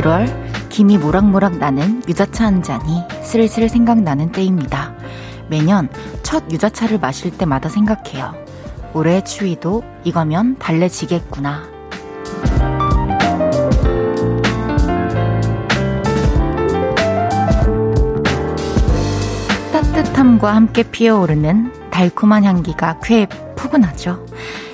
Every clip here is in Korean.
11월 김이 모락모락 나는 유자차 한 잔이 슬슬 생각나는 때입니다. 매년 첫 유자차를 마실 때마다 생각해요. 올해의 추위도 이거면 달래지겠구나. 따뜻함과 함께 피어오르는 달콤한 향기가 쾌에 푸근하죠.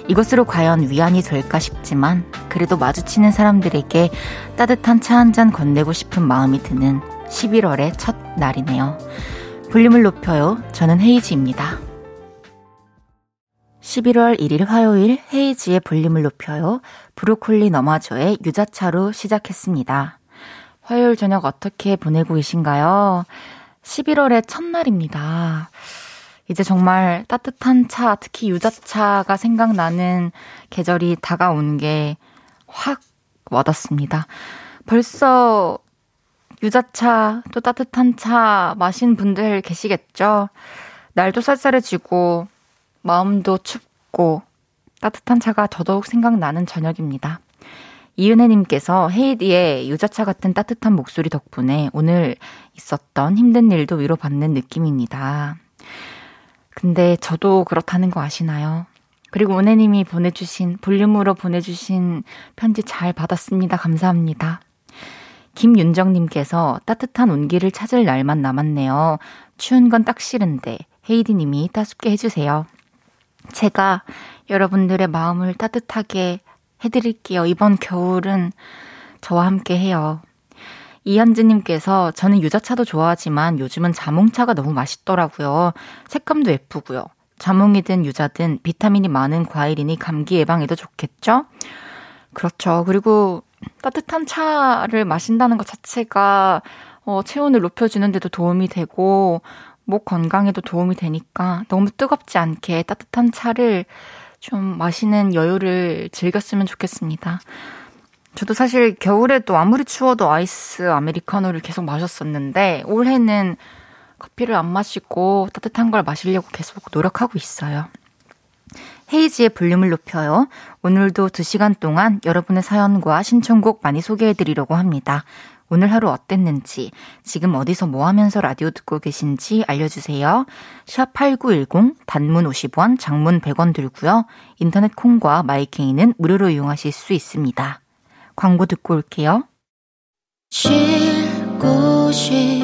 이것으로 과연 위안이 될까 싶지만 그래도 마주치는 사람들에게 따뜻한 차 한 잔 건네고 싶은 마음이 드는 11월의 첫 날이네요. 볼륨을 높여요. 저는 헤이지입니다. 11월 1일 화요일 헤이지의 볼륨을 높여요. 브로콜리 너마저의 유자차로 시작했습니다. 화요일 저녁 어떻게 보내고 계신가요? 11월의 첫날입니다. 이제 정말 따뜻한 차, 특히 유자차가 생각나는 계절이 다가오는 게확 와닿습니다. 벌써 유자차, 또 따뜻한 차 마신 분들 계시겠죠? 날도 쌀쌀해지고, 마음도 춥고, 따뜻한 차가 더더욱 생각나는 저녁입니다. 이은혜님께서 헤이디의 유자차 같은 따뜻한 목소리 덕분에 오늘 있었던 힘든 일도 위로받는 느낌입니다. 근데 저도 그렇다는 거 아시나요? 그리고 은혜님이 보내주신, 볼륨으로 보내주신 편지 잘 받았습니다. 감사합니다. 김윤정님께서 따뜻한 온기를 찾을 날만 남았네요. 추운 건 딱 싫은데, 헤이디님이 따숩게 해주세요. 제가 여러분들의 마음을 따뜻하게 해드릴게요. 이번 겨울은 저와 함께 해요. 이현주님께서 저는 유자차도 좋아하지만 요즘은 자몽차가 너무 맛있더라고요. 색감도 예쁘고요. 자몽이든 유자든 비타민이 많은 과일이니 감기 예방에도 좋겠죠? 그렇죠. 그리고 따뜻한 차를 마신다는 것 자체가 어, 체온을 높여주는데도 도움이 되고 목 건강에도 도움이 되니까 너무 뜨겁지 않게 따뜻한 차를 좀 마시는 여유를 즐겼으면 좋겠습니다. 저도 사실 겨울에도 아무리 추워도 아이스 아메리카노를 계속 마셨었는데 올해는 커피를 안 마시고 따뜻한 걸 마시려고 계속 노력하고 있어요. 헤이지의 볼륨을 높여요. 오늘도 2시간 동안 여러분의 사연과 신청곡 많이 소개해 드리려고 합니다. 오늘 하루 어땠는지, 지금 어디서 뭐 하면서 라디오 듣고 계신지 알려주세요. 샵 8910, 단문 50원, 장문 100원 들고요. 인터넷 콩과 마이케이는 무료로 이용하실 수 있습니다. 광고 듣고 올게요. 쉴 곳이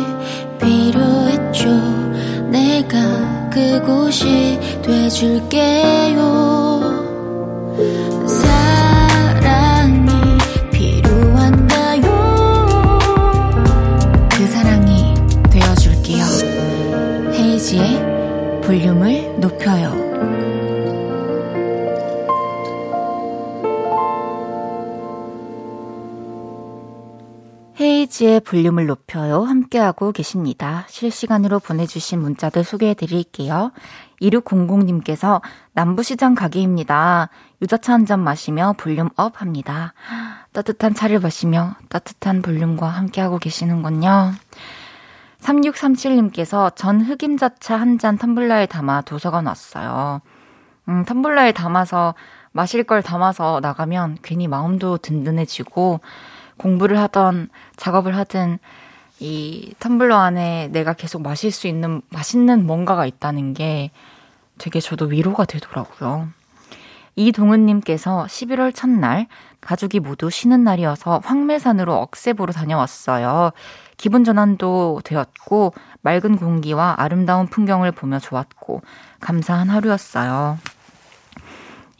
필요했죠. 내가 그곳이 돼줄게요. 헤이즈의 볼륨을 높여요. 함께하고 계십니다. 실시간으로 보내주신 문자들 소개해 드릴게요. 2600님께서 남부시장 가게입니다. 유자차 한 잔 마시며 볼륨 up 합니다. 따뜻한 차를 마시며 따뜻한 볼륨과 함께하고 계시는군요. 3637님께서 전 흑임자차 한 잔 텀블러에 담아 도서관 왔어요. 음, 텀블러에 담아서 마실 걸 담아서 나가면 괜히 마음도 든든해지고 공부를 하던 작업을 하든 이 텀블러 안에 내가 계속 마실 수 있는 맛있는 뭔가가 있다는 게 되게 저도 위로가 되더라고요. 이동은님께서 11월 첫날 가족이 모두 쉬는 날이어서 황매산으로 억새 보러 다녀왔어요. 기분 전환도 되었고 맑은 공기와 아름다운 풍경을 보며 좋았고 감사한 하루였어요.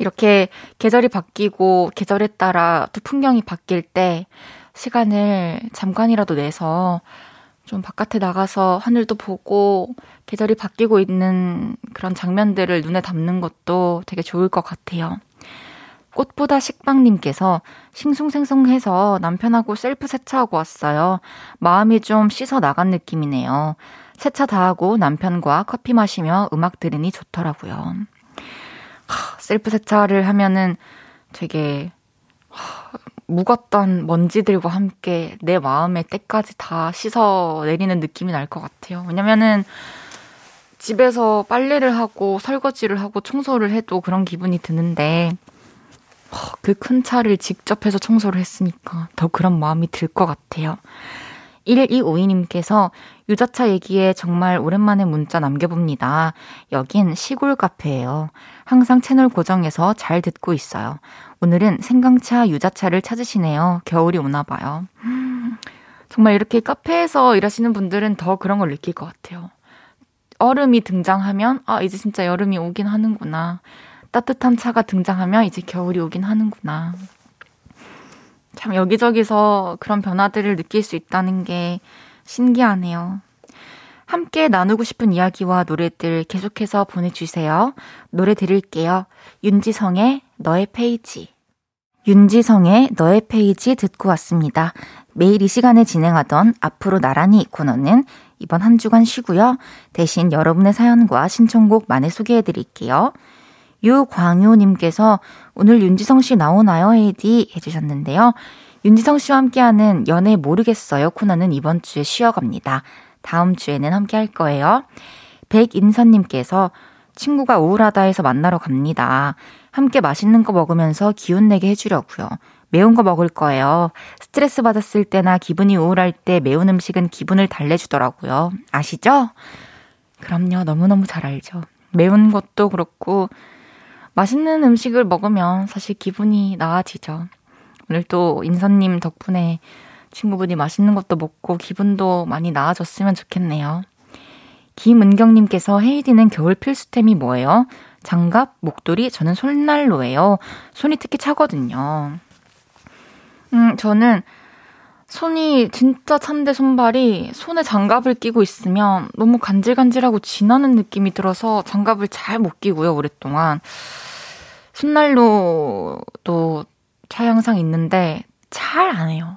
이렇게 계절이 바뀌고 계절에 따라 또 풍경이 바뀔 때 시간을 잠깐이라도 내서 좀 바깥에 나가서 하늘도 보고 계절이 바뀌고 있는 그런 장면들을 눈에 담는 것도 되게 좋을 것 같아요. 꽃보다 식빵님께서 싱숭생숭해서 남편하고 셀프 세차하고 왔어요. 마음이 좀 씻어 나간 느낌이네요. 세차 다 하고 남편과 커피 마시며 음악 들으니 좋더라고요. 하, 셀프 세차를 하면은 되게 하, 묵었던 먼지들과 함께 내 마음의 때까지 다 씻어 내리는 느낌이 날 것 같아요. 왜냐면은 집에서 빨래를 하고 설거지를 하고 청소를 해도 그런 기분이 드는데 그 큰 차를 직접 해서 청소를 했으니까 더 그런 마음이 들 것 같아요. 1252님께서 유자차 얘기에 정말 오랜만에 문자 남겨봅니다. 여긴 시골 카페예요. 항상 채널 고정해서 잘 듣고 있어요. 오늘은 생강차 유자차를 찾으시네요. 겨울이 오나 봐요. 정말 이렇게 카페에서 일하시는 분들은 더 그런 걸 느낄 것 같아요. 얼음이 등장하면 아 이제 진짜 여름이 오긴 하는구나. 따뜻한 차가 등장하면 이제 겨울이 오긴 하는구나. 참 여기저기서 그런 변화들을 느낄 수 있다는 게 신기하네요. 함께 나누고 싶은 이야기와 노래들 계속해서 보내주세요. 노래 들을게요. 윤지성의 너의 페이지. 윤지성의 너의 페이지 듣고 왔습니다. 매일 이 시간에 진행하던 앞으로 나란히 코너는 이번 한 주간 쉬고요. 대신 여러분의 사연과 신청곡만 소개해 드릴게요. 유광효님께서 오늘 윤지성 씨 나오나요, 헤이디? 해주셨는데요. 윤지성 씨와 함께하는 연애 모르겠어요 코너는 이번 주에 쉬어갑니다. 다음 주에는 함께 할 거예요. 백인선님께서 친구가 우울하다 해서 만나러 갑니다. 함께 맛있는 거 먹으면서 기운 내게 해주려고요. 매운 거 먹을 거예요. 스트레스 받았을 때나 기분이 우울할 때 매운 음식은 기분을 달래주더라고요. 아시죠? 그럼요. 너무너무 잘 알죠. 매운 것도 그렇고 맛있는 음식을 먹으면 사실 기분이 나아지죠. 오늘 또 인선님 덕분에 친구분이 맛있는 것도 먹고 기분도 많이 나아졌으면 좋겠네요. 김은경님께서 헤이디는 겨울 필수템이 뭐예요? 장갑, 목도리, 저는 손난로예요. 손이 특히 차거든요. 음, 저는 손이 진짜 찬데 손발이 손에 장갑을 끼고 있으면 너무 간질간질하고 지나는 느낌이 들어서 장갑을 잘 못 끼고요, 오랫동안. 손난로도 차 항상 있는데 잘 안 해요.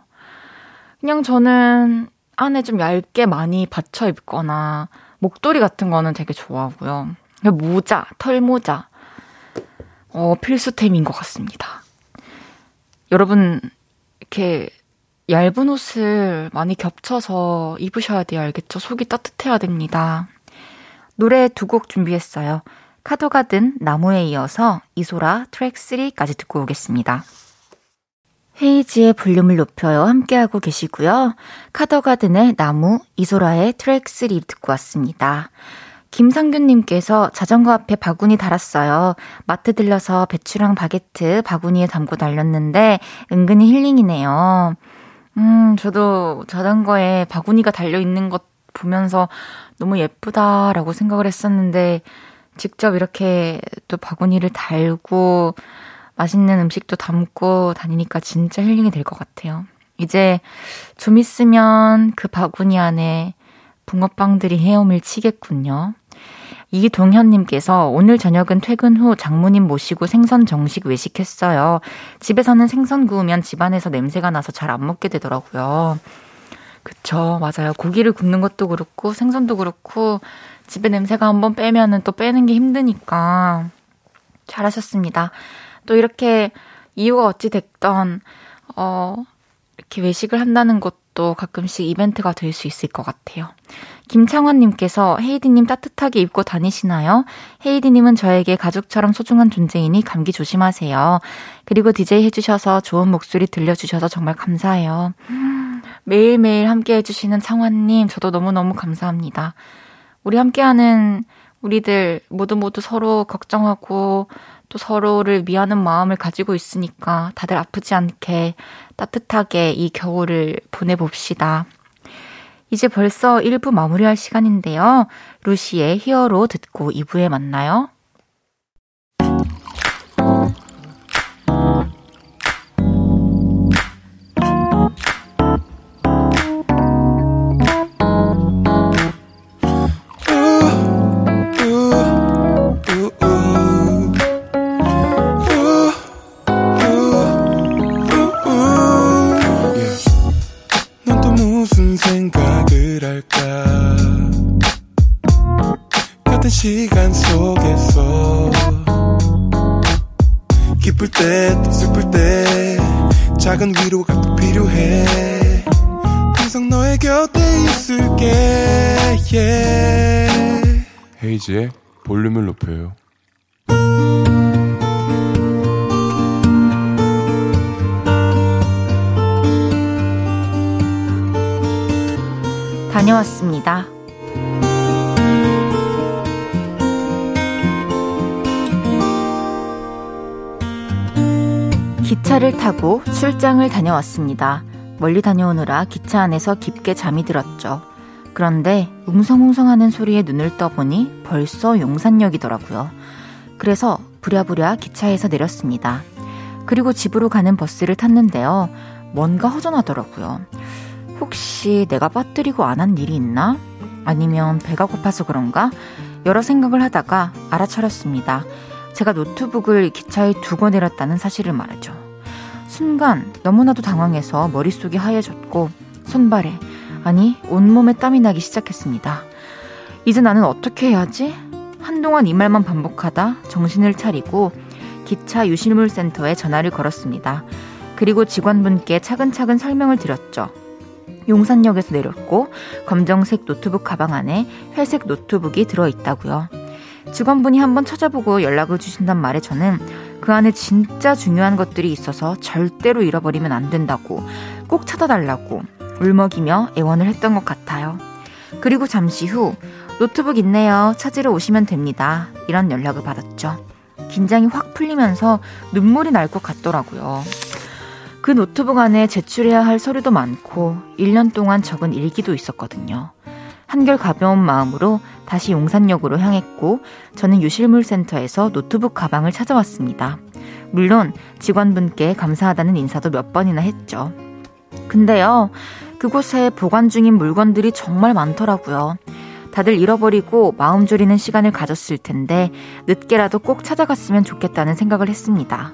그냥 저는 안에 좀 얇게 많이 받쳐 입거나 목도리 같은 거는 되게 좋아하고요. 모자, 털모자, 어, 필수템인 것 같습니다. 여러분, 이렇게 얇은 옷을 많이 겹쳐서 입으셔야 돼요. 알겠죠? 속이 따뜻해야 됩니다. 노래 두 곡 준비했어요. 카도가 든 나무에 이어서 이소라 트랙 3까지 듣고 오겠습니다. 헤이지의 볼륨을 높여요. 함께하고 계시고요. 카더가든의 나무, 이소라의 트랙 3 듣고 왔습니다. 김상균님께서 자전거 앞에 바구니 달았어요. 마트 들려서 배추랑 바게트 바구니에 담고 달렸는데 은근히 힐링이네요. 음, 저도 자전거에 바구니가 달려있는 것 보면서 너무 예쁘다라고 생각을 했었는데 직접 이렇게 또 바구니를 달고 맛있는 음식도 담고 다니니까 진짜 힐링이 될 것 같아요. 이제 좀 있으면 그 바구니 안에 붕어빵들이 헤엄을 치겠군요. 이동현님께서 오늘 저녁은 퇴근 후 장모님 모시고 생선 정식 외식했어요. 집에서는 생선 구우면 집안에서 냄새가 나서 잘 안 먹게 되더라고요. 그쵸, 맞아요. 고기를 굽는 것도 그렇고 생선도 그렇고 집에 냄새가 한번 빼면은 또 빼는 게 힘드니까 잘하셨습니다. 또 이렇게 이유가 어찌 됐던 어 이렇게 외식을 한다는 것도 가끔씩 이벤트가 될 수 있을 것 같아요. 김창환님께서 헤이디님 따뜻하게 입고 다니시나요? 헤이디님은 저에게 가족처럼 소중한 존재이니 감기 조심하세요. 그리고 DJ 해주셔서 좋은 목소리 들려주셔서 정말 감사해요. 매일매일 함께 해주시는 창환님, 저도 너무너무 감사합니다. 우리 함께하는 우리들 모두 모두 서로 걱정하고 또 서로를 위하는 마음을 가지고 있으니까 다들 아프지 않게 따뜻하게 이 겨울을 보내봅시다. 이제 벌써 1부 마무리할 시간인데요. 루시의 히어로 듣고 2부에 만나요. 너의 곁에 있을게 yeah. 헤이지의 볼륨을 높여요 다녀왔습니다. 기차를 타고 출장을 다녀왔습니다. 멀리 다녀오느라 기차 안에서 깊게 잠이 들었죠. 그런데 웅성웅성하는 소리에 눈을 떠보니 벌써 용산역이더라고요. 그래서 부랴부랴 기차에서 내렸습니다. 그리고 집으로 가는 버스를 탔는데요. 뭔가 허전하더라고요. 혹시 내가 빠뜨리고 안 한 일이 있나? 아니면 배가 고파서 그런가? 여러 생각을 하다가 알아차렸습니다. 제가 노트북을 기차에 두고 내렸다는 사실을 말하죠. 순간 너무나도 당황해서 머릿속이 하얘졌고 손발에 아니 온몸에 땀이 나기 시작했습니다. 이제 나는 어떻게 해야 하지? 한동안 이 말만 반복하다 정신을 차리고 기차 유실물센터에 전화를 걸었습니다. 그리고 직원분께 차근차근 설명을 드렸죠. 용산역에서 내렸고 검정색 노트북 가방 안에 회색 노트북이 들어있다고요. 직원분이 한번 찾아보고 연락을 주신단 말에 저는 그 안에 진짜 중요한 것들이 있어서 절대로 잃어버리면 안 된다고 꼭 찾아달라고 울먹이며 애원을 했던 것 같아요. 그리고 잠시 후 노트북 있네요. 찾으러 오시면 됩니다. 이런 연락을 받았죠. 긴장이 확 풀리면서 눈물이 날 것 같더라고요. 그 노트북 안에 제출해야 할 서류도 많고 1년 동안 적은 일기도 있었거든요. 한결 가벼운 마음으로 다시 용산역으로 향했고 저는 유실물센터에서 노트북 가방을 찾아왔습니다. 물론 직원분께 감사하다는 인사도 몇 번이나 했죠. 근데요, 그곳에 보관 중인 물건들이 정말 많더라고요. 다들 잃어버리고 마음 졸이는 시간을 가졌을 텐데 늦게라도 꼭 찾아갔으면 좋겠다는 생각을 했습니다.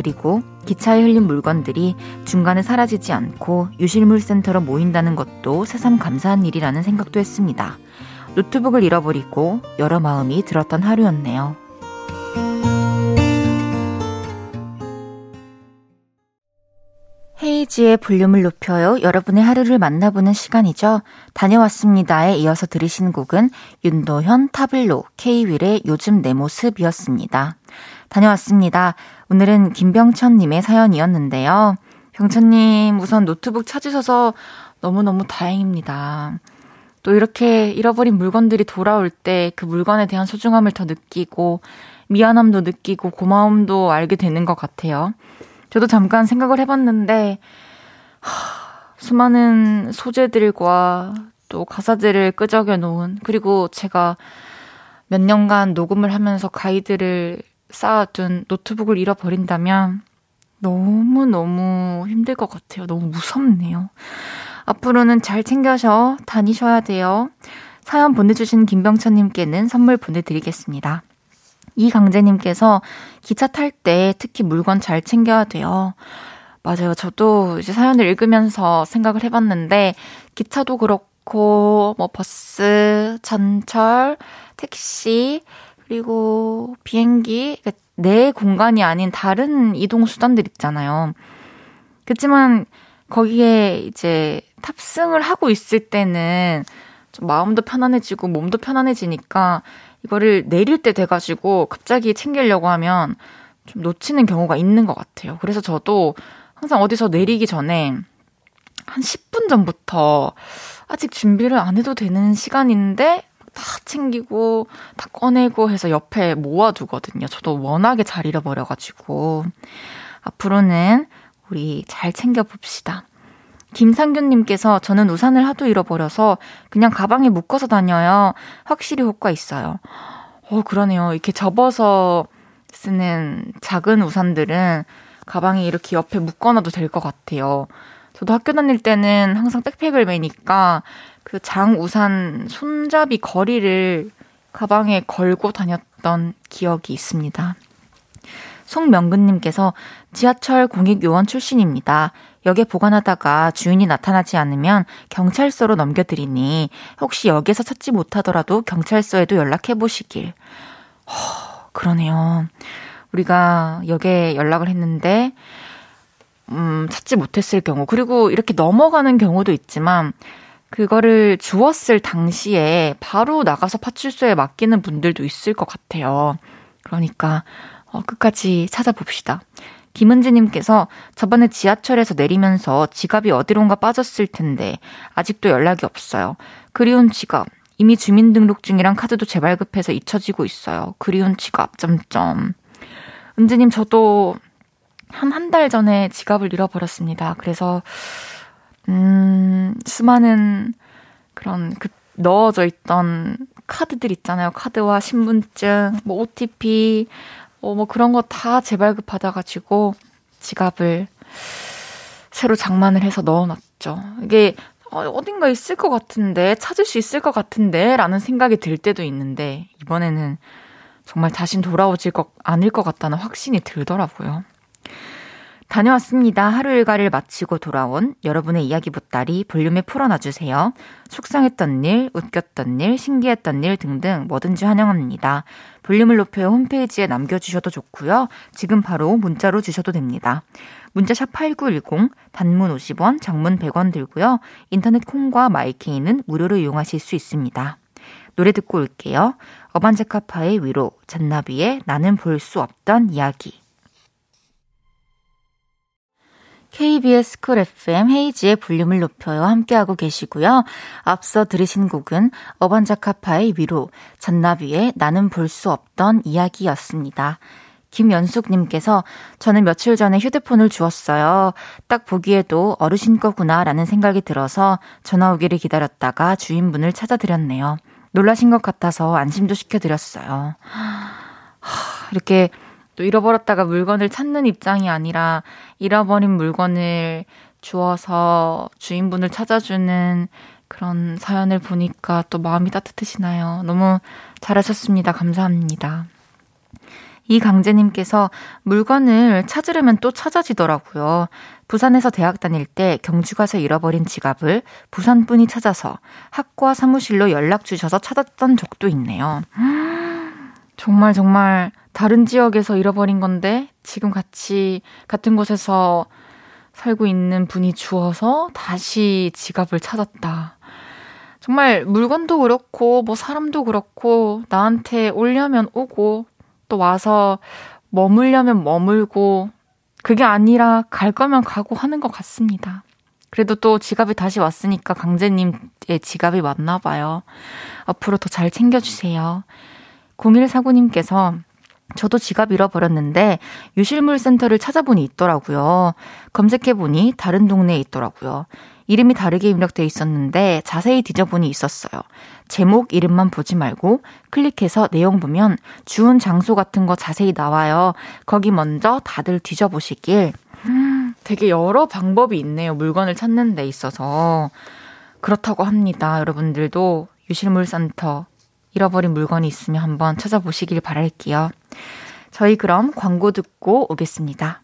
그리고 기차에 흘린 물건들이 중간에 사라지지 않고 유실물 센터로 모인다는 것도 새삼 감사한 일이라는 생각도 했습니다. 노트북을 잃어버리고 여러 마음이 들었던 하루였네요. 헤이지의 볼륨을 높여요. 여러분의 하루를 만나보는 시간이죠. 다녀왔습니다에 이어서 들으신 곡은 윤도현 타블로 K-윌의 요즘 내 모습이었습니다. 다녀왔습니다. 오늘은 김병천님의 사연이었는데요. 병천님, 우선 노트북 찾으셔서 너무너무 다행입니다. 또 이렇게 잃어버린 물건들이 돌아올 때 그 물건에 대한 소중함을 더 느끼고 미안함도 느끼고 고마움도 알게 되는 것 같아요. 저도 잠깐 생각을 해봤는데, 하, 수많은 소재들과 또 가사들을 끄적여 놓은, 그리고 제가 몇 년간 녹음을 하면서 가이드를 쌓아둔 노트북을 잃어버린다면 너무너무 힘들 것 같아요. 너무 무섭네요. 앞으로는 잘 챙겨서 다니셔야 돼요. 사연 보내주신 김병천님께는 선물 보내드리겠습니다. 이강재님께서 기차 탈 때 특히 물건 잘 챙겨야 돼요. 맞아요. 저도 이제 사연을 읽으면서 생각을 해봤는데, 기차도 그렇고, 뭐, 버스, 전철, 택시, 그리고 비행기, 그러니까 내 공간이 아닌 다른 이동수단들 있잖아요. 그렇지만, 거기에 이제 탑승을 하고 있을 때는 좀 마음도 편안해지고 몸도 편안해지니까 이거를 내릴 때 돼가지고 갑자기 챙기려고 하면 좀 놓치는 경우가 있는 것 같아요. 그래서 저도 항상 어디서 내리기 전에 한 10분 전부터 아직 준비를 안 해도 되는 시간인데 다 챙기고 다 꺼내고 해서 옆에 모아두거든요. 저도 워낙에 잘 잃어버려가지고 앞으로는 우리 잘 챙겨봅시다. 김상균님께서 저는 우산을 하도 잃어버려서 그냥 가방에 묶어서 다녀요. 확실히 효과 있어요. 어, 그러네요. 이렇게 접어서 쓰는 작은 우산들은 가방에 이렇게 옆에 묶어놔도 될 것 같아요. 저도 학교 다닐 때는 항상 백팩을 매니까 그 장 우산 손잡이 거리를 가방에 걸고 다녔던 기억이 있습니다. 송명근님께서 지하철 공익요원 출신입니다. 역에 보관하다가 주인이 나타나지 않으면 경찰서로 넘겨드리니 혹시 역에서 찾지 못하더라도 경찰서에도 연락해 보시길. 허, 그러네요. 우리가 역에 연락을 했는데 음, 찾지 못했을 경우 그리고 이렇게 넘어가는 경우도 있지만 그거를 주었을 당시에 바로 나가서 파출소에 맡기는 분들도 있을 것 같아요. 그러니까 어, 끝까지 찾아봅시다. 김은지님께서 저번에 지하철에서 내리면서 지갑이 어디론가 빠졌을 텐데 아직도 연락이 없어요. 그리운 지갑. 이미 주민등록증이랑 카드도 재발급해서 잊혀지고 있어요. 그리운 지갑. 점점. 은지님 저도 한 한 달 전에 지갑을 잃어버렸습니다. 그래서 음 수많은 그런 그 넣어져 있던 카드들 있잖아요. 카드와 신분증, 뭐 OTP, 어, 뭐 그런 거 다 재발급 받아가지고 지갑을 새로 장만을 해서 넣어놨죠. 이게 어, 어딘가 있을 것 같은데, 찾을 수 있을 것 같은데, 라는 생각이 들 때도 있는데, 이번에는 정말 다신 돌아오질 것, 않을 것 같다는 확신이 들더라고요. 다녀왔습니다. 하루 일과를 마치고 돌아온 여러분의 이야기 보따리 볼륨에 풀어놔주세요. 속상했던 일, 웃겼던 일, 신기했던 일 등등 뭐든지 환영합니다. 볼륨을 높여 홈페이지에 남겨주셔도 좋고요. 지금 바로 문자로 주셔도 됩니다. 문자 샵 8910, 단문 50원, 장문 100원 들고요. 인터넷 콩과 마이케이는 무료로 이용하실 수 있습니다. 노래 듣고 올게요. 어반자카파의 위로, 잔나비의 나는 볼 수 없던 이야기. KBS Cool FM 헤이즈의 볼륨을 높여요 함께하고 계시고요. 앞서 들으신 곡은 어반자카파의 위로, 잔나비의 나는 볼 수 없던 이야기였습니다. 김연숙님께서 저는 며칠 전에 휴대폰을 주웠어요. 딱 보기에도 어르신 거구나 라는 생각이 들어서 전화 오기를 기다렸다가 주인분을 찾아드렸네요. 놀라신 것 같아서 안심도 시켜드렸어요. 이렇게 또 잃어버렸다가 물건을 찾는 입장이 아니라 잃어버린 물건을 주어서 주인분을 찾아주는 그런 사연을 보니까 또 마음이 따뜻해지나요? 너무 잘하셨습니다. 감사합니다. 이강재님께서 물건을 찾으려면 또 찾아지더라고요. 부산에서 대학 다닐 때 경주 가서 잃어버린 지갑을 부산 분이 찾아서 학과 사무실로 연락 주셔서 찾았던 적도 있네요. 정말 정말 다른 지역에서 잃어버린 건데 지금 같이 같은 곳에서 살고 있는 분이 주어서 다시 지갑을 찾았다. 정말 물건도 그렇고 뭐 사람도 그렇고 나한테 오려면 오고 또 와서 머물려면 머물고 그게 아니라 갈 거면 가고 하는 것 같습니다. 그래도 또 지갑이 다시 왔으니까 강재님의 지갑이 왔나 봐요. 앞으로 더 잘 챙겨주세요. 0149님께서 저도 지갑 잃어버렸는데 유실물 센터를 찾아보니 있더라고요. 검색해보니 다른 동네에 있더라고요. 이름이 다르게 입력돼 있었는데 자세히 뒤져보니 있었어요. 제목 이름만 보지 말고 클릭해서 내용 보면 주운 장소 같은 거 자세히 나와요. 거기 먼저 다들 뒤져보시길. 음, 되게 여러 방법이 있네요. 물건을 찾는 데 있어서. 그렇다고 합니다. 여러분들도 유실물 센터 잃어버린 물건이 있으면 한번 찾아보시길 바랄게요. 저희 그럼 광고 듣고 오겠습니다.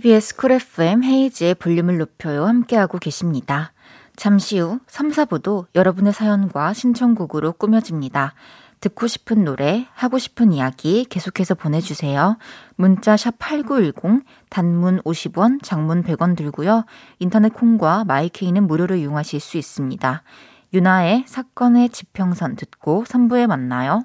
KBS Cool FM 헤이즈의 볼륨을 높여요. 함께하고 계십니다. 잠시 후 3, 4부도 여러분의 사연과 신청곡으로 꾸며집니다. 듣고 싶은 노래, 하고 싶은 이야기 계속해서 보내주세요. 문자 샵 8910, 단문 50원, 장문 100원 들고요. 인터넷 콩과 my K는 무료로 이용하실 수 있습니다. 윤하의 사건의 지평선 듣고 3부에 만나요.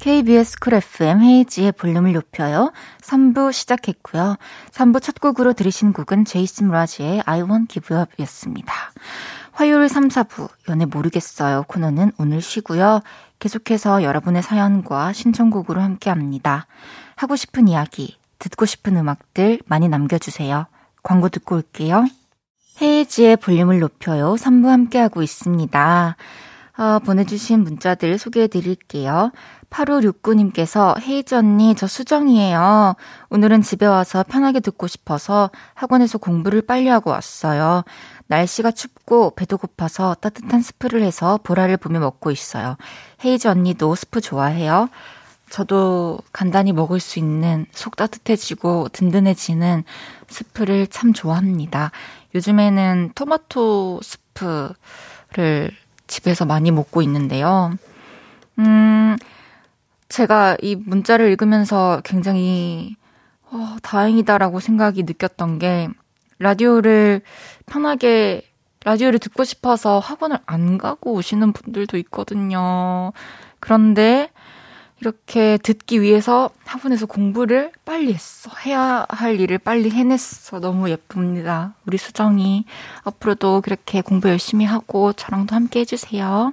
KBS 쿨 FM 헤이즈의 볼륨을 높여요. 3부 시작했고요. 3부 첫 곡으로 들으신 곡은 제이슨 므라즈의 I Won't Give Up 였습니다. 화요일 3, 4부 연애 모르겠어요 코너는 오늘 쉬고요. 계속해서 여러분의 사연과 신청곡으로 함께합니다. 하고 싶은 이야기, 듣고 싶은 음악들 많이 남겨주세요. 광고 듣고 올게요. 헤이즈의 볼륨을 높여요. 3부 함께하고 있습니다. 어, 보내주신 문자들 소개해 드릴게요. 8569님께서 헤이즈 언니 저 수정이에요. 오늘은 집에 와서 편하게 듣고 싶어서 학원에서 공부를 빨리 하고 왔어요. 날씨가 춥고 배도 고파서 따뜻한 스프를 해서 보라를 보며 먹고 있어요. 헤이즈 언니도 스프 좋아해요? 저도 간단히 먹을 수 있는 속 따뜻해지고 든든해지는 스프를 참 좋아합니다. 요즘에는 토마토 스프를 집에서 많이 먹고 있는데요. 음, 제가 이 문자를 읽으면서 굉장히 어, 다행이다라고 생각이 느꼈던 게 라디오를 편하게 라디오를 듣고 싶어서 학원을 안 가고 오시는 분들도 있거든요. 그런데 이렇게 듣기 위해서 학원에서 공부를 빨리 했어. 해야 할 일을 빨리 해냈어. 너무 예쁩니다. 우리 수정이 앞으로도 그렇게 공부 열심히 하고 저랑도 함께 해주세요.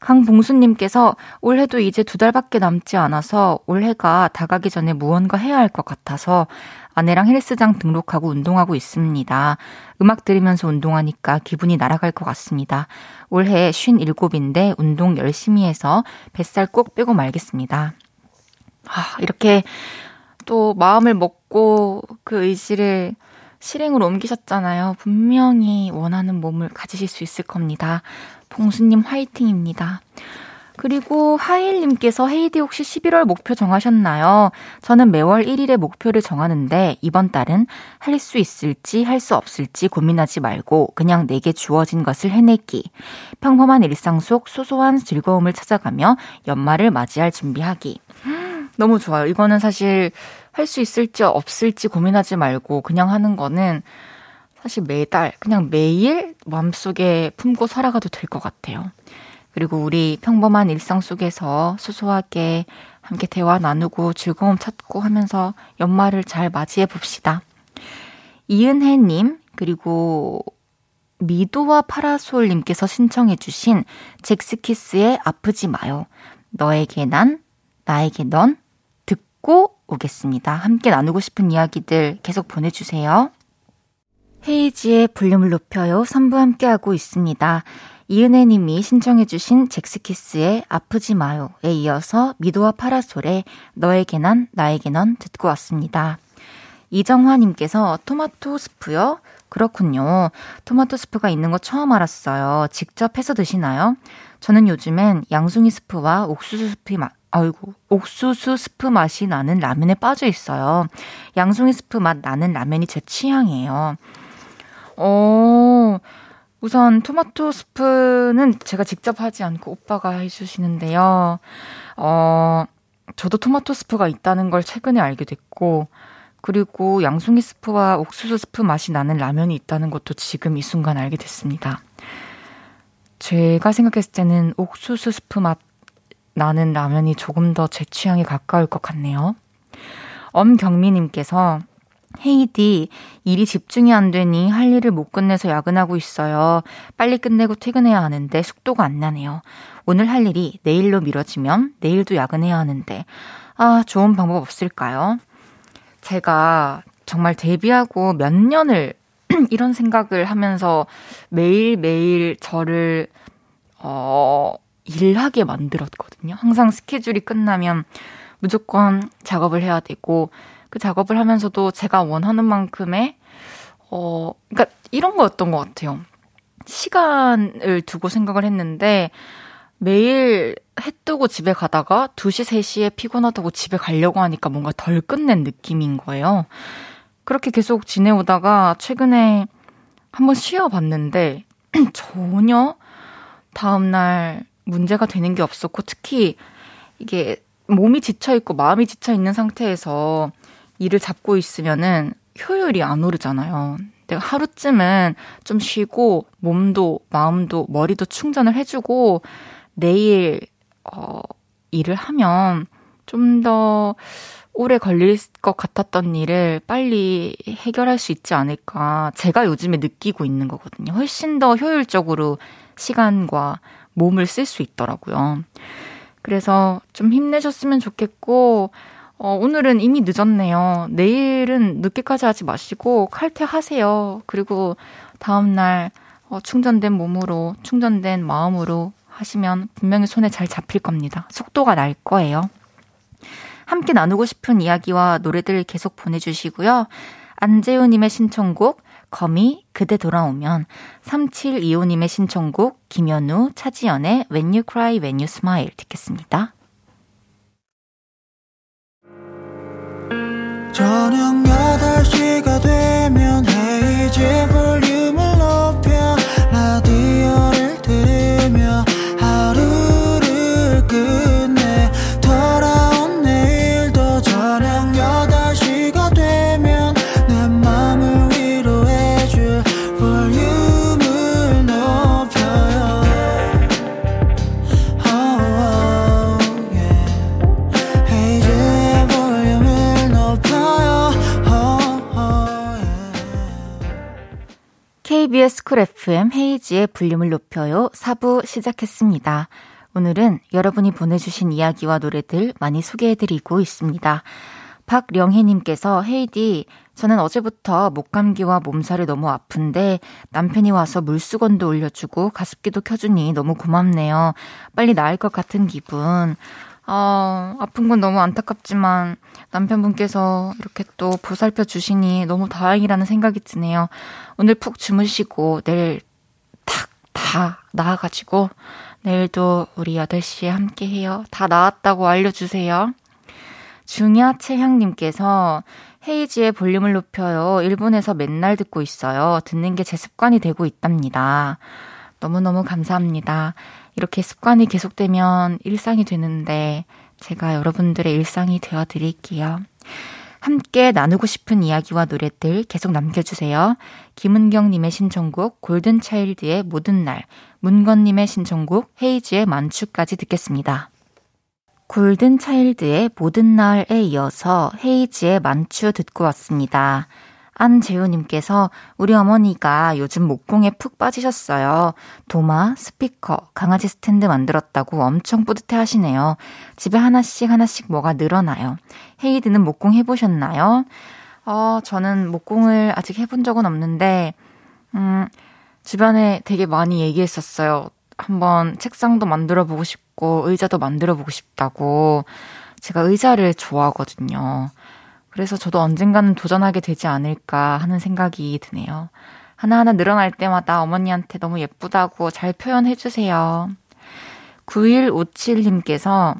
강봉수님께서 올해도 이제 두 달밖에 남지 않아서 올해가 다가기 전에 무언가 해야 할 것 같아서 아내랑 헬스장 등록하고 운동하고 있습니다. 음악 들으면서 운동하니까 기분이 날아갈 것 같습니다. 올해 57인데 운동 열심히 해서 뱃살 꼭 빼고 말겠습니다. 아, 이렇게 또 마음을 먹고 그 의지를 실행으로 옮기셨잖아요. 분명히 원하는 몸을 가지실 수 있을 겁니다. 봉수님 화이팅입니다. 그리고 하일님께서 헤이디 혹시 11월 목표 정하셨나요? 저는 매월 1일에 목표를 정하는데 이번 달은 할 수 있을지 할 수 없을지 고민하지 말고 그냥 내게 주어진 것을 해내기. 평범한 일상 속 소소한 즐거움을 찾아가며 연말을 맞이할 준비하기. 너무 좋아요. 이거는 사실 할 수 있을지 없을지 고민하지 말고 그냥 하는 거는 사실 매달, 그냥 매일 마음속에 품고 살아가도 될 것 같아요. 그리고 우리 평범한 일상 속에서 소소하게 함께 대화 나누고 즐거움 찾고 하면서 연말을 잘 맞이해 봅시다. 이은혜님, 그리고 미도와 파라솔님께서 신청해주신 잭스키스의 아프지 마요. 너에게 난, 나에게 넌 듣고 오겠습니다. 함께 나누고 싶은 이야기들 계속 보내주세요. 헤이지의 볼륨을 높여요. 3부 함께하고 있습니다. 이은혜 님이 신청해주신 잭스키스의 아프지 마요에 이어서 미도와 파라솔의 너에게 난, 나에게 넌 듣고 왔습니다. 이정화 님께서 토마토 스프요? 그렇군요. 토마토 스프가 있는 거 처음 알았어요. 직접 해서 드시나요? 저는 요즘엔 양송이 스프와 옥수수 스프 맛, 아이고, 옥수수 스프 맛이 나는 라면에 빠져 있어요. 양송이 스프 맛 나는 라면이 제 취향이에요. 어, 우선 토마토 스프는 제가 직접 하지 않고 오빠가 해주시는데요. 어, 저도 토마토 스프가 있다는 걸 최근에 알게 됐고, 그리고 양송이 스프와 옥수수 스프 맛이 나는 라면이 있다는 것도 지금 이 순간 알게 됐습니다. 제가 생각했을 때는 옥수수 스프 맛 나는 라면이 조금 더 제 취향에 가까울 것 같네요. 엄경미님께서 헤이디, 일이 집중이 안 되니 할 일을 못 끝내서 야근하고 있어요. 빨리 끝내고 퇴근해야 하는데 속도가 안 나네요. 오늘 할 일이 내일로 미뤄지면 내일도 야근해야 하는데, 아, 좋은 방법 없을까요? 제가 정말 데뷔하고 몇 년을 이런 생각을 하면서 매일매일 저를, 어, 일하게 만들었거든요. 항상 스케줄이 끝나면 무조건 작업을 해야 되고, 그 작업을 하면서도 제가 원하는 만큼의 어, 그러니까 이런 거였던 것 같아요. 시간을 두고 생각을 했는데 매일 해 뜨고 집에 가다가 2시, 3시에 피곤하다고 집에 가려고 하니까 뭔가 덜 끝낸 느낌인 거예요. 그렇게 계속 지내오다가 최근에 한번 쉬어봤는데 전혀 다음날 문제가 되는 게 없었고 특히 이게 몸이 지쳐있고 마음이 지쳐있는 상태에서 일을 잡고 있으면은 효율이 안 오르잖아요. 내가 하루쯤은 좀 쉬고 몸도 마음도 머리도 충전을 해주고 내일 어 일을 하면 좀 더 오래 걸릴 것 같았던 일을 빨리 해결할 수 있지 않을까. 제가 요즘에 느끼고 있는 거거든요. 훨씬 더 효율적으로 시간과 몸을 쓸 수 있더라고요. 그래서 좀 힘내셨으면 좋겠고, 어, 오늘은 이미 늦었네요. 내일은 늦게까지 하지 마시고 칼퇴하세요. 그리고 다음날 어, 충전된 몸으로, 충전된 마음으로 하시면 분명히 손에 잘 잡힐 겁니다. 속도가 날 거예요. 함께 나누고 싶은 이야기와 노래들 계속 보내주시고요. 안재우님의 신청곡, 거미, 그대 돌아오면, 3725님의 신청곡, 김현우, 차지연의 When You Cry, When You Smile 듣겠습니다. 저녁 8시가 되면 헤이즈 볼륨 KBS 쿨 FM 헤이즈의 볼륨을 높여요 4부 시작했습니다. 오늘은 여러분이 보내주신 이야기와 노래들 많이 소개해드리고 있습니다. 박령혜님께서 헤이디, 저는 어제부터 목감기와 몸살이 너무 아픈데 남편이 와서 물수건도 올려주고 가습기도 켜주니 너무 고맙네요. 빨리 나을 것 같은 기분. 아, 아픈 건 너무 안타깝지만 남편분께서 이렇게 또 보살펴 주시니 너무 다행이라는 생각이 드네요. 오늘 푹 주무시고 내일 탁 다 나아가지고 내일도 우리 8시에 함께 해요. 다 나았다고 알려주세요. 중야 채향님께서 헤이지의 볼륨을 높여요. 일본에서 맨날 듣고 있어요. 듣는 게 제 습관이 되고 있답니다. 너무너무 감사합니다. 이렇게 습관이 계속되면 일상이 되는데 제가 여러분들의 일상이 되어 드릴게요. 함께 나누고 싶은 이야기와 노래들 계속 남겨주세요. 김은경님의 신청곡 골든차일드의 모든 날, 문건님의 신청곡 헤이즈의 만추까지 듣겠습니다. 골든차일드의 모든 날에 이어서 헤이즈의 만추 듣고 왔습니다. 안재우님께서 우리 어머니가 요즘 목공에 푹 빠지셨어요. 도마, 스피커, 강아지 스탠드 만들었다고 엄청 뿌듯해 하시네요. 집에 하나씩 하나씩 뭐가 늘어나요. 헤이드는 목공 해보셨나요? 어, 저는 목공을 아직 해본 적은 없는데, 음, 주변에 되게 많이 얘기했었어요. 한번 책상도 만들어 보고 싶고, 의자도 만들어 보고 싶다고. 제가 의자를 좋아하거든요. 그래서 저도 언젠가는 도전하게 되지 않을까 하는 생각이 드네요. 하나하나 늘어날 때마다 어머니한테 너무 예쁘다고 잘 표현해주세요. 9157님께서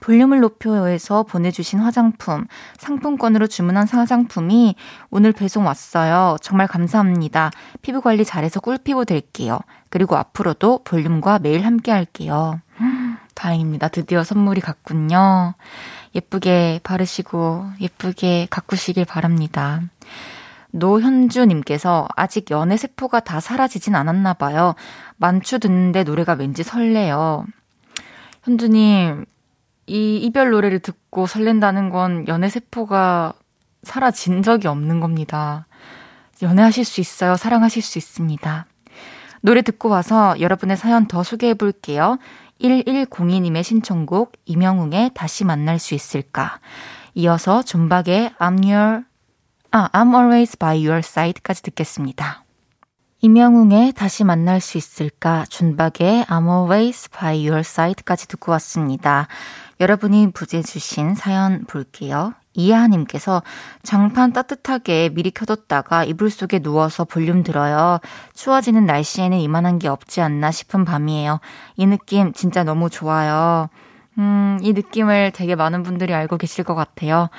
볼륨을 높여요에서 보내주신 화장품, 상품권으로 주문한 화장품이 오늘 배송 왔어요. 정말 감사합니다. 피부 관리 잘해서 꿀피부 될게요. 그리고 앞으로도 볼륨과 매일 함께 할게요. 다행입니다. 드디어 선물이 갔군요. 예쁘게 바르시고 예쁘게 가꾸시길 바랍니다. 노현주님께서 아직 연애 세포가 다 사라지진 않았나 봐요. 만추 듣는데 노래가 왠지 설레요. 현주님, 이 이별 노래를 듣고 설렌다는 건 연애 세포가 사라진 적이 없는 겁니다. 연애하실 수 있어요. 사랑하실 수 있습니다. 노래 듣고 와서 여러분의 사연 더 소개해 볼게요. 1102님의 신청곡 이명웅의 다시 만날 수 있을까. 이어서 존박의 I'm your, 아, I'm always by your side까지 듣겠습니다. 이명웅의 다시 만날 수 있을까, 준박의 I'm always by your side까지 듣고 왔습니다. 여러분이 부재주신 사연 볼게요. 이하님께서 장판 따뜻하게 미리 켜뒀다가 이불 속에 누워서 볼륨 들어요. 추워지는 날씨에는 이만한 게 없지 않나 싶은 밤이에요. 이 느낌 진짜 너무 좋아요. 음, 이 느낌을 되게 많은 분들이 알고 계실 것 같아요.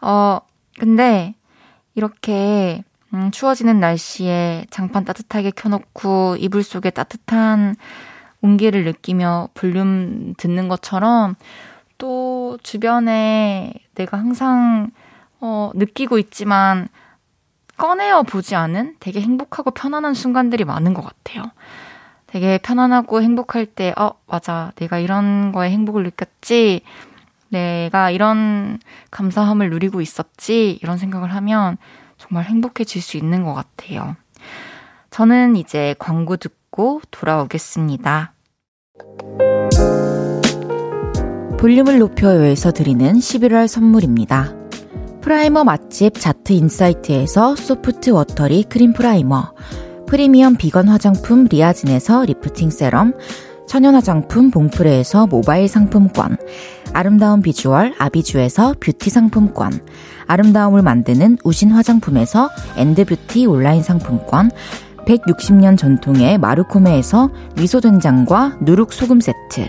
어, 근데 이렇게 음, 추워지는 날씨에 장판 따뜻하게 켜놓고 이불 속에 따뜻한 온기를 느끼며 볼륨 듣는 것처럼 또 주변에 내가 항상 어, 느끼고 있지만 꺼내어 보지 않은 되게 행복하고 편안한 순간들이 많은 것 같아요. 되게 편안하고 행복할 때, 어, 맞아. 내가 이런 거에 행복을 느꼈지. 내가 이런 감사함을 누리고 있었지. 이런 생각을 하면 정말 행복해질 수 있는 것 같아요. 저는 이제 광고 듣고 돌아오겠습니다. 볼륨을 높여요에서 드리는 11월 선물입니다. 프라이머 맛집 자트 인사이트에서 소프트 워터리 크림 프라이머, 프리미엄 비건 화장품 리아진에서 리프팅 세럼, 천연 화장품 봉프레에서 모바일 상품권, 아름다운 비주얼 아비주에서 뷰티 상품권, 아름다움을 만드는 우신 화장품에서 엔드뷰티 온라인 상품권, 160년 전통의 마르코메에서 미소된장과 누룩소금 세트,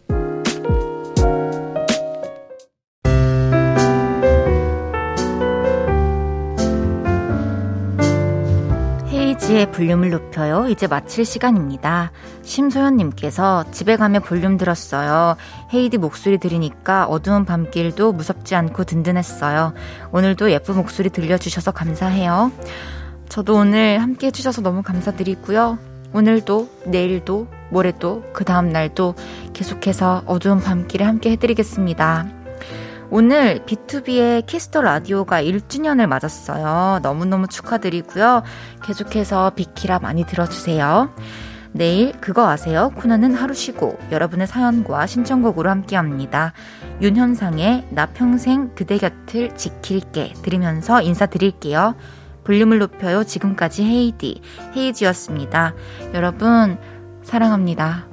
헤이즈의 볼륨을 높여요. 이제 마칠 시간입니다. 심소연님께서 집에 가며 볼륨 들었어요. 헤이디 목소리 들으니까 어두운 밤길도 무섭지 않고 든든했어요. 오늘도 예쁜 목소리 들려주셔서 감사해요. 저도 오늘 함께 해주셔서 너무 감사드리고요. 오늘도, 내일도, 모레도, 그 다음날도 계속해서 어두운 밤길에 함께 해드리겠습니다. 오늘 비투비의 키스 더 라디오가 1주년을 맞았어요. 너무너무 축하드리고요. 계속해서 비키라 많이 들어주세요. 내일 그거 아세요? 코너는 하루 쉬고 여러분의 사연과 신청곡으로 함께 합니다. 윤현상의 나 평생 그대 곁을 지킬게 들으면서 인사드릴게요. 볼륨을 높여요. 지금까지 헤이디, 헤이지였습니다. 여러분, 사랑합니다.